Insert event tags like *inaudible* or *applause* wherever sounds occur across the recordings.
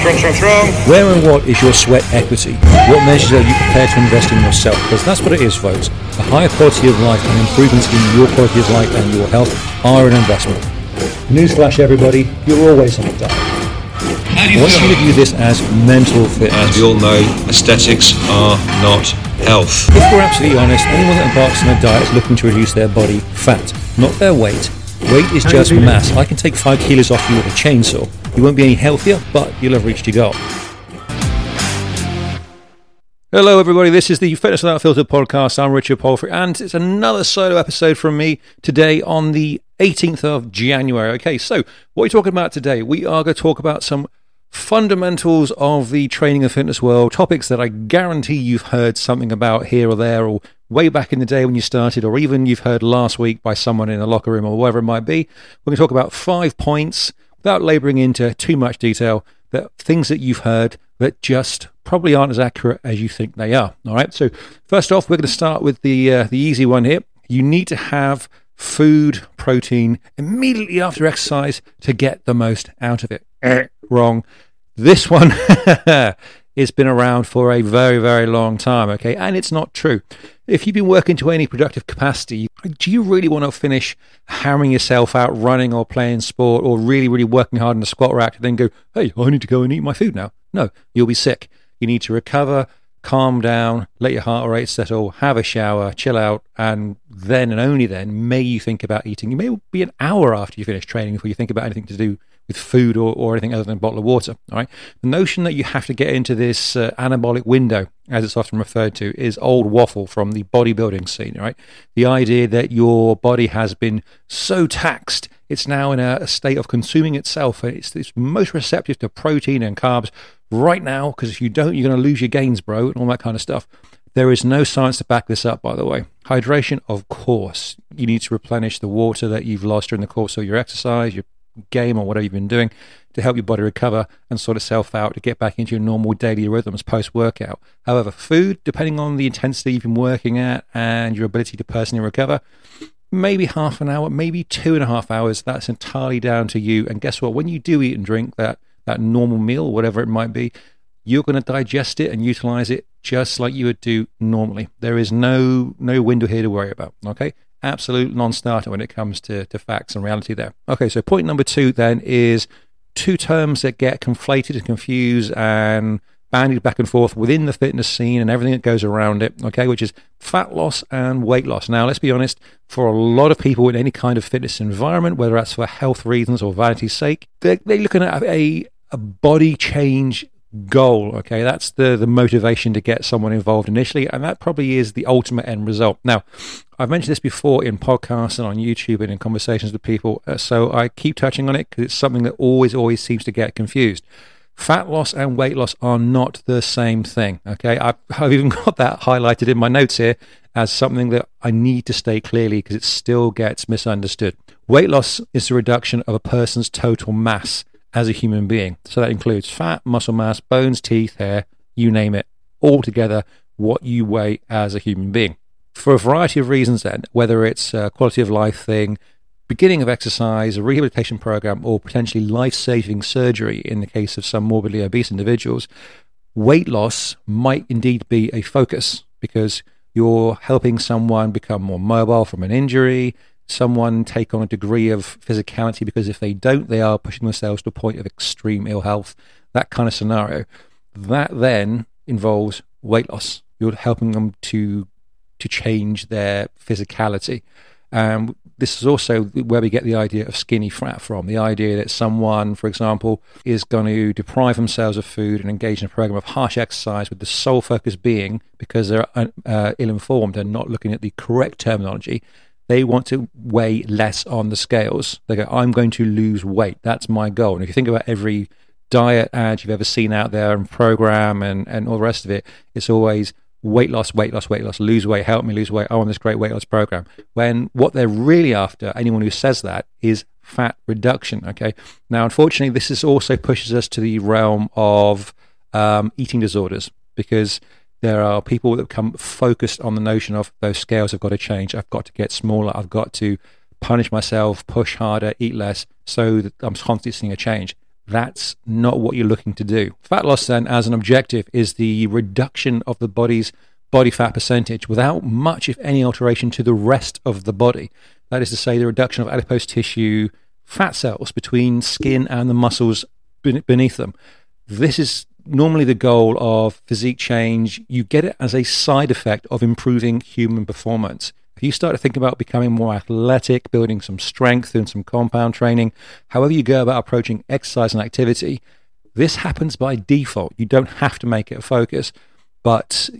Strong, strong, strong. Where and what is your sweat equity? What measures are you prepared to invest in yourself? Because that's what it is, folks. A higher quality of life and improvements in your quality of life and your health are an investment. Newsflash, everybody, you're always on a diet. How do I you want you to view this as mental As we all know, aesthetics are not health. If we're absolutely honest, anyone that embarks on a diet is looking to reduce their body fat, not their weight. Weight is just mass. I can take five kilos off you with a chainsaw. You won't be any healthier, but you'll have reached your goal. Hello, everybody. This is the Fitness Without Filter podcast. I'm Richard Palfrey, and it's another solo episode from me today on the 18th of January. Okay, so what are we talking about today? We are going to talk about some fundamentals of the training and fitness world, topics that I guarantee you've heard something about here or there, or way back in the day when you started, or even you've heard last week by someone in a locker room or wherever it might be. We're going to talk about five points without laboring into too much detail, that things that you've heard that just probably aren't as accurate as you think they are. All right. So first off, we're going to start with the uh, the easy one here. You need to have food protein immediately after exercise to get the most out of it. Eh, wrong. This one *laughs* has been around for a very, very long time, okay? And it's not true. If you've been working to any productive capacity, do you really want to finish hammering yourself out running or playing sport or really, really working hard in the squat rack and then go, hey, I need to go and eat my food now? No, you'll be sick. You need to recover, calm down, let your heart rate settle, have a shower, chill out, and then and only then may you think about eating. You may be an hour after you finish training before you think about anything to do with food or, or anything other than a bottle of water. All right. The notion that you have to get into this uh, anabolic window, as it's often referred to, is old waffle from the bodybuilding scene. Right. The idea that your body has been so taxed, it's now in a, a state of consuming itself, and it's, it's most receptive to protein and carbs right now. Because if you don't, you're going to lose your gains, bro, and all that kind of stuff. There is no science to back this up, by the way. Hydration, of course. You need to replenish the water that you've lost during the course of your exercise, your game, or whatever you've been doing to help your body recover and sort itself out to get back into your normal daily rhythms post workout. However, food, depending on the intensity you've been working at and your ability to personally recover, maybe half an hour, maybe two and a half hours. That's entirely down to you. And guess what? When you do eat and drink that that normal meal, whatever it might be, you're going to digest it and utilize it just like you would do normally. There is no no window here to worry about. Okay, absolute non-starter when it comes to to facts and reality. There. Okay, so point number two then is two terms that get conflated and confused and bandied back and forth within the fitness scene and everything that goes around it, okay, which is fat loss and weight loss. Now, let's be honest, for a lot of people in any kind of fitness environment, whether that's for health reasons or vanity's sake, they're, they're looking at a, a body change goal, okay? That's the, the motivation to get someone involved initially, and that probably is the ultimate end result. Now, I've mentioned this before in podcasts and on YouTube and in conversations with people, uh, so I keep touching on it because it's something that always, always seems to get confused fat loss and weight loss are not the same thing. Okay, I've, *laughs* I've, even got that highlighted in my notes here as something that I need to state clearly because it still gets misunderstood. Weight loss is the reduction of a person's total mass as a human being. So that includes fat, muscle mass, bones, teeth, hair, you name it, all together, what you weigh as a human being. For a variety of reasons, then, whether it's a quality of life thing, beginning of exercise, a rehabilitation program, or potentially life saving surgery in the case of some morbidly obese individuals, weight loss might indeed be a focus because you're helping someone become more mobile from an injury, someone take on a degree of physicality because if they don't, they are pushing themselves to a point of extreme ill health, that kind of scenario. That then involves weight loss. You're helping them to to change their physicality. Um, this is also where we get the idea of skinny fat from. The idea that someone, for example, is going to deprive themselves of food and engage in a program of harsh exercise with the sole focus being because they're uh, ill informed and not looking at the correct terminology. They want to weigh less on the scales. They go, I'm going to lose weight. That's my goal. And if you think about every diet ad you've ever seen out there and program and, and all the rest of it, it's always weight loss, weight loss, weight loss, lose weight, help me lose weight. I want this great weight loss program. When what they're really after, anyone who says that, is fat reduction. Okay. Now, unfortunately, this is also pushes us to the realm of um, eating disorders because there are people that become focused on the notion of those scales have got to change. I've got to get smaller. I've got to punish myself, push harder, eat less, so that I'm constantly seeing a change. that's not what you're looking to do. Fat loss, then, as an objective, is the reduction of the body's body fat percentage without much, if any, alteration to the rest of the body. That is to say, the reduction of adipose tissue, fat cells between skin and the muscles beneath them. This is normally the goal of physique change. You get it as a side effect of improving human performance. If you start to think about becoming more athletic, building some strength and some compound training, however you go about approaching exercise and activity, this happens by default. You don't have to make it a focus, but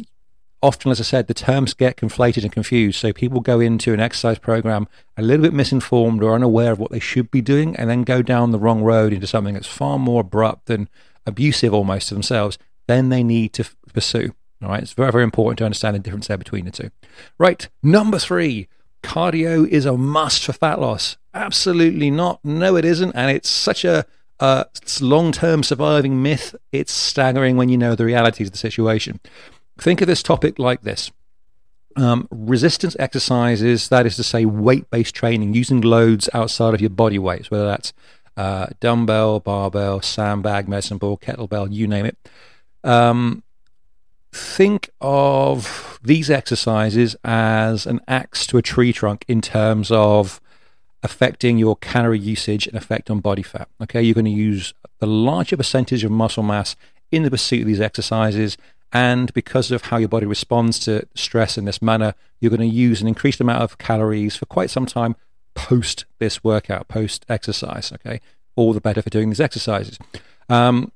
often, as I said, the terms get conflated and confused. So people go into an exercise program a little bit misinformed or unaware of what they should be doing and then go down the wrong road into something that's far more abrupt and abusive almost to themselves. Then they need to f- pursue. All right, it's very, very important to understand the difference there between the two. Right, number three, cardio is a must for fat loss. Absolutely not. No, it isn't. And it's such a uh, long term surviving myth. It's staggering when you know the realities of the situation. Think of this topic like this um, resistance exercises, that is to say, weight based training, using loads outside of your body weights, whether that's uh, dumbbell, barbell, sandbag, medicine ball, kettlebell, you name it. Um, think of these exercises as an axe to a tree trunk in terms of affecting your calorie usage and effect on body fat. Okay, you're going to use the larger percentage of muscle mass in the pursuit of these exercises. And because of how your body responds to stress in this manner, you're going to use an increased amount of calories for quite some time post this workout, post exercise. Okay, all the better for doing these exercises. Um,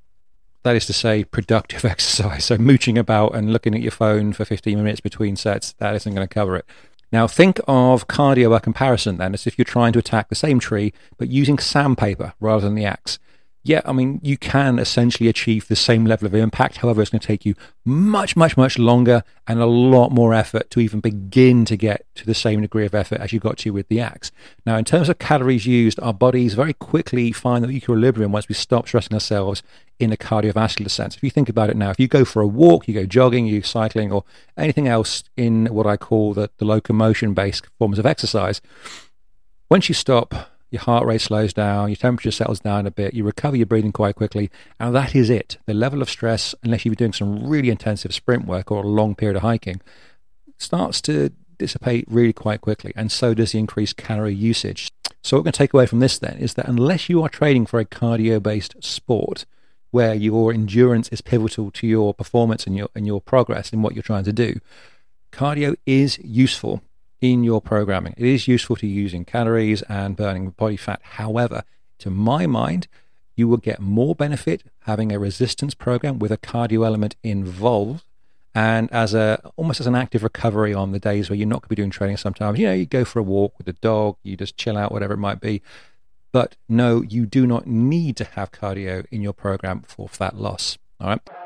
that is to say, productive *laughs* exercise. So, mooching about and looking at your phone for 15 minutes between sets, that isn't going to cover it. Now, think of cardio by comparison then, as if you're trying to attack the same tree, but using sandpaper rather than the axe yeah, I mean, you can essentially achieve the same level of impact. However, it's going to take you much, much, much longer and a lot more effort to even begin to get to the same degree of effort as you got to with the axe. Now, in terms of calories used, our bodies very quickly find the equilibrium once we stop stressing ourselves in a cardiovascular sense. If you think about it now, if you go for a walk, you go jogging, you cycling, or anything else in what I call the, the locomotion based forms of exercise, once you stop, your heart rate slows down, your temperature settles down a bit, you recover your breathing quite quickly, and that is it. The level of stress, unless you're doing some really intensive sprint work or a long period of hiking, starts to dissipate really quite quickly, and so does the increased calorie usage. So, what we're going to take away from this then is that unless you are training for a cardio based sport, where your endurance is pivotal to your performance and your and your progress in what you're trying to do, cardio is useful in your programming. It is useful to using calories and burning body fat. However, to my mind, you will get more benefit having a resistance program with a cardio element involved and as a almost as an active recovery on the days where you're not going to be doing training sometimes you know you go for a walk with the dog you just chill out whatever it might be but no you do not need to have cardio in your program for fat loss all right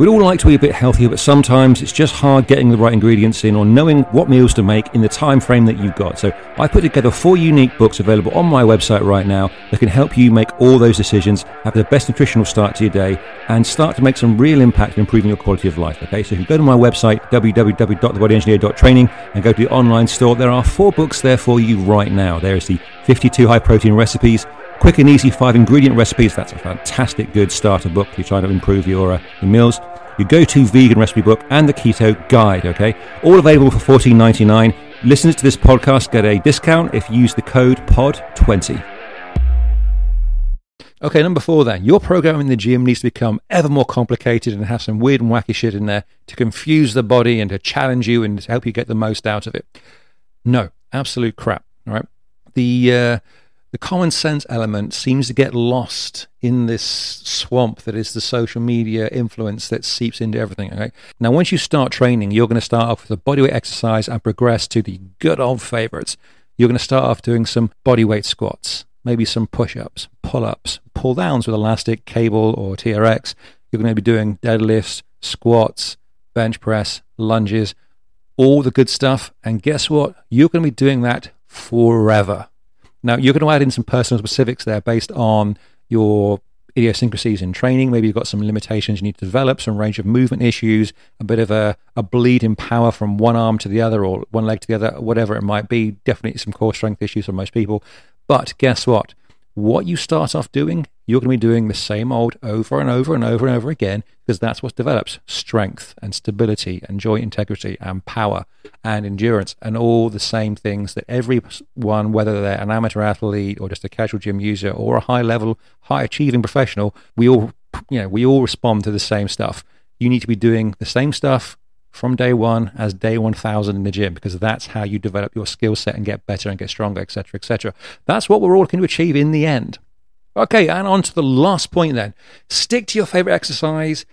We'd all like to be a bit healthier, but sometimes it's just hard getting the right ingredients in or knowing what meals to make in the time frame that you've got. So I put together four unique books available on my website right now that can help you make all those decisions, have the best nutritional start to your day, and start to make some real impact in improving your quality of life. Okay, so if you go to my website, www.thebodyengineer.training, and go to the online store, there are four books there for you right now. There is the 52 high protein recipes, quick and easy five ingredient recipes. That's a fantastic good starter book. If you're trying to improve your, uh, your meals your go-to vegan recipe book, and the keto guide. Okay, all available for fourteen ninety nine. Listeners to this podcast get a discount if you use the code POD20. Okay, number four then. Your program in the gym needs to become ever more complicated and have some weird and wacky shit in there to confuse the body and to challenge you and to help you get the most out of it. No, absolute crap. All right. The uh, the common sense element seems to get lost in this swamp that is the social media influence that seeps into everything. Okay. Now, once you start training, you're going to start off with a bodyweight exercise and progress to the good old favorites. You're going to start off doing some bodyweight squats, maybe some push ups, pull ups, pull downs with elastic, cable, or TRX. You're going to be doing deadlifts, squats, bench press, lunges, all the good stuff. And guess what? You're going to be doing that forever. Now, you're going to add in some personal specifics there based on your idiosyncrasies in training. Maybe you've got some limitations you need to develop, some range of movement issues, a bit of a, a bleed in power from one arm to the other or one leg to the other, whatever it might be. Definitely some core strength issues for most people. But guess what? what you start off doing, you're going to be doing the same old over and over and over and over again because that's what develops strength and stability and joint integrity and power and endurance and all the same things that everyone, whether they're an amateur athlete or just a casual gym user or a high level, high achieving professional, we all, you know, we all respond to the same stuff. You need to be doing the same stuff from day one as day 1000 in the gym because that's how you develop your skill set and get better and get stronger, etc., etc. That's what we're all looking to achieve in the end. Okay, and on to the last point then. Stick to your favorite exercise.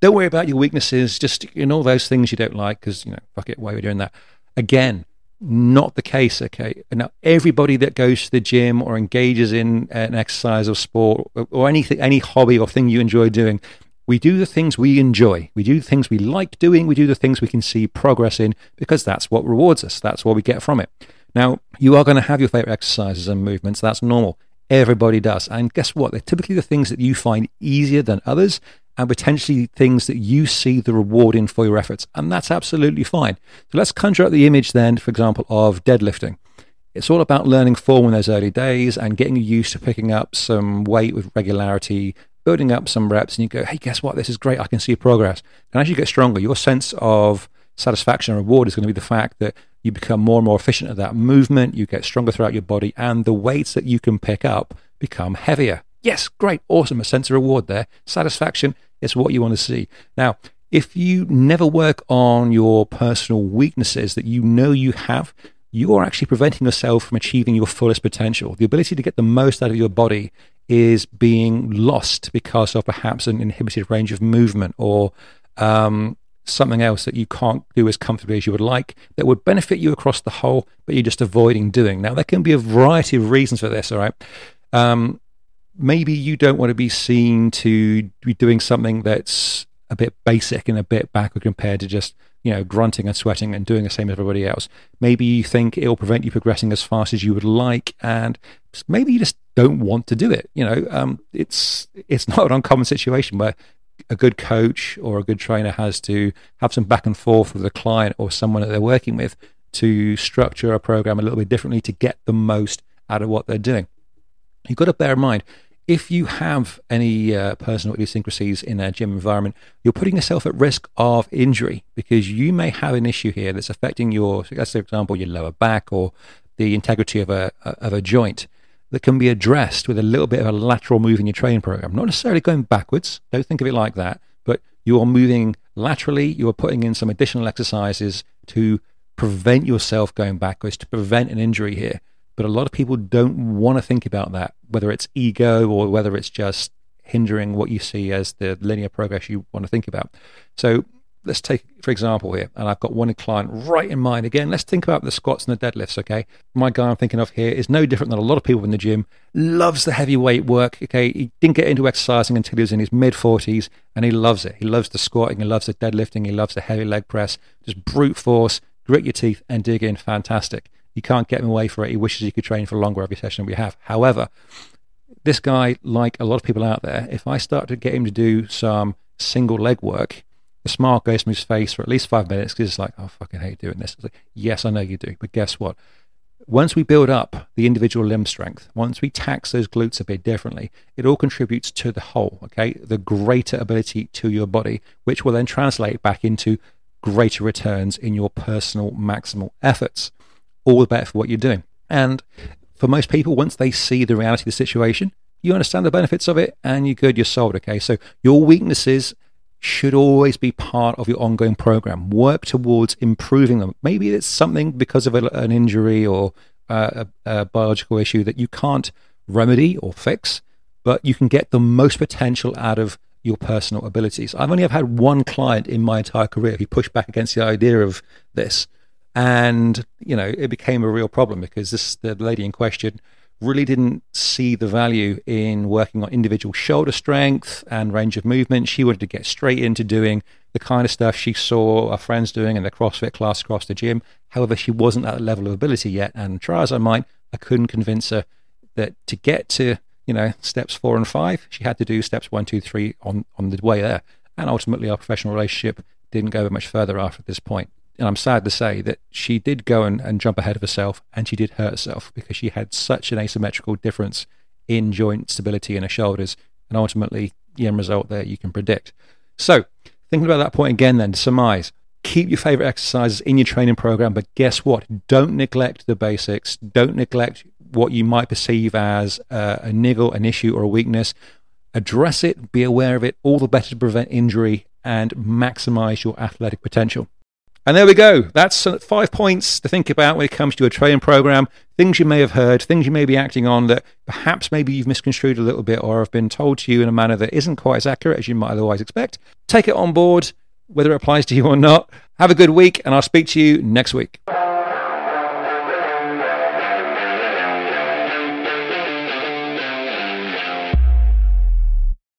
Don't worry about your weaknesses. Just stick in all those things you don't like because, you know, fuck it, why are we doing that? Again, not the case, okay? Now, everybody that goes to the gym or engages in uh, an exercise or sport or anything, any hobby or thing you enjoy doing, we do the things we enjoy. We do the things we like doing. We do the things we can see progress in because that's what rewards us. That's what we get from it. Now, you are going to have your favorite exercises and movements. That's normal. Everybody does. And guess what? They're typically the things that you find easier than others and potentially things that you see the reward in for your efforts. And that's absolutely fine. So let's conjure up the image then, for example, of deadlifting. It's all about learning form in those early days and getting used to picking up some weight with regularity building up some reps and you go, hey, guess what? This is great. I can see progress. And as you get stronger, your sense of satisfaction and reward is going to be the fact that you become more and more efficient at that movement. You get stronger throughout your body, and the weights that you can pick up become heavier. Yes, great, awesome. A sense of reward there. Satisfaction is what you want to see. Now, if you never work on your personal weaknesses that you know you have, you are actually preventing yourself from achieving your fullest potential. The ability to get the most out of your body is being lost because of perhaps an inhibited range of movement or um, something else that you can't do as comfortably as you would like that would benefit you across the whole, but you're just avoiding doing. Now, there can be a variety of reasons for this, all right? Um, maybe you don't want to be seen to be doing something that's a bit basic and a bit backward compared to just you know grunting and sweating and doing the same as everybody else maybe you think it will prevent you progressing as fast as you would like and maybe you just don't want to do it you know um, it's it's *laughs* not an uncommon situation where a good coach or a good trainer has to have some back and forth with a client or someone that they're working with to structure a program a little bit differently to get the most out of what they're doing. You've got to bear in mind if you have any uh, personal idiosyncrasies in a gym environment, you're putting yourself at risk of injury because you may have an issue here that's affecting your, let's say, for example, your lower back or the integrity of a of a joint that can be addressed with a little bit of a lateral move in your training program. Not necessarily going backwards. Don't think of it like that, but you are moving laterally. You are putting in some additional exercises to prevent yourself going backwards, to prevent an injury here. But a lot of people don't want to think about that, whether it's ego or whether it's just hindering what you see as the linear progress you want to think about. So let's take, for example, here, and I've got one client right in mind. Again, let's think about the squats and the deadlifts, okay? My guy I'm thinking of here is no different than a lot of people in the gym, loves the heavy weight work, okay? He didn't get into exercising until he was in his mid 40s, and he loves it. He loves the squatting, he loves the deadlifting, he loves the heavy leg press, just brute force, grit your teeth, and dig in. Fantastic. You can't get him away for it. He wishes he could train for longer every session we have. However, this guy, like a lot of people out there, if I start to get him to do some single leg work, the smile goes from his face for at least five minutes because it's like, oh, I fucking hate doing this. Like, yes, I know you do. But guess what? Once we build up the individual limb strength, once we tax those glutes a bit differently, it all contributes to the whole, okay? The greater ability to your body, which will then translate back into greater returns in your personal maximal efforts all the better for what you're doing. And for most people, once they see the reality of the situation, you understand the benefits of it and you're good, you're sold. Okay. So your weaknesses should always be part of your ongoing program. Work towards improving them. Maybe it's something because of a, an injury or uh, a, a biological issue that you can't remedy or fix, but you can get the most potential out of your personal abilities. I've only ever had one client in my entire career who pushed back against the idea of this and you know it became a real problem because this the lady in question really didn't see the value in working on individual shoulder strength and range of movement. She wanted to get straight into doing the kind of stuff she saw her friends doing in the CrossFit class across the gym. However, she wasn't at that level of ability yet, and try as I might, I couldn't convince her that to get to you know steps four and five, she had to do steps one, two, three on on the way there. And ultimately, our professional relationship didn't go much further after this point and I'm sad to say that she did go and, and jump ahead of herself and she did hurt herself because she had such an asymmetrical difference in joint stability in her shoulders. And ultimately, the end result there you can predict. So, thinking about that point again, then to surmise, keep your favorite exercises in your training program, but guess what? Don't neglect the basics. Don't neglect what you might perceive as a, a niggle, an issue, or a weakness. Address it, be aware of it, all the better to prevent injury and maximize your athletic potential. And there we go. That's uh, five points to think about when it comes to a training program. Things you may have heard, things you may be acting on that perhaps maybe you've misconstrued a little bit or have been told to you in a manner that isn't quite as accurate as you might otherwise expect. Take it on board, whether it applies to you or not. Have a good week, and I'll speak to you next week.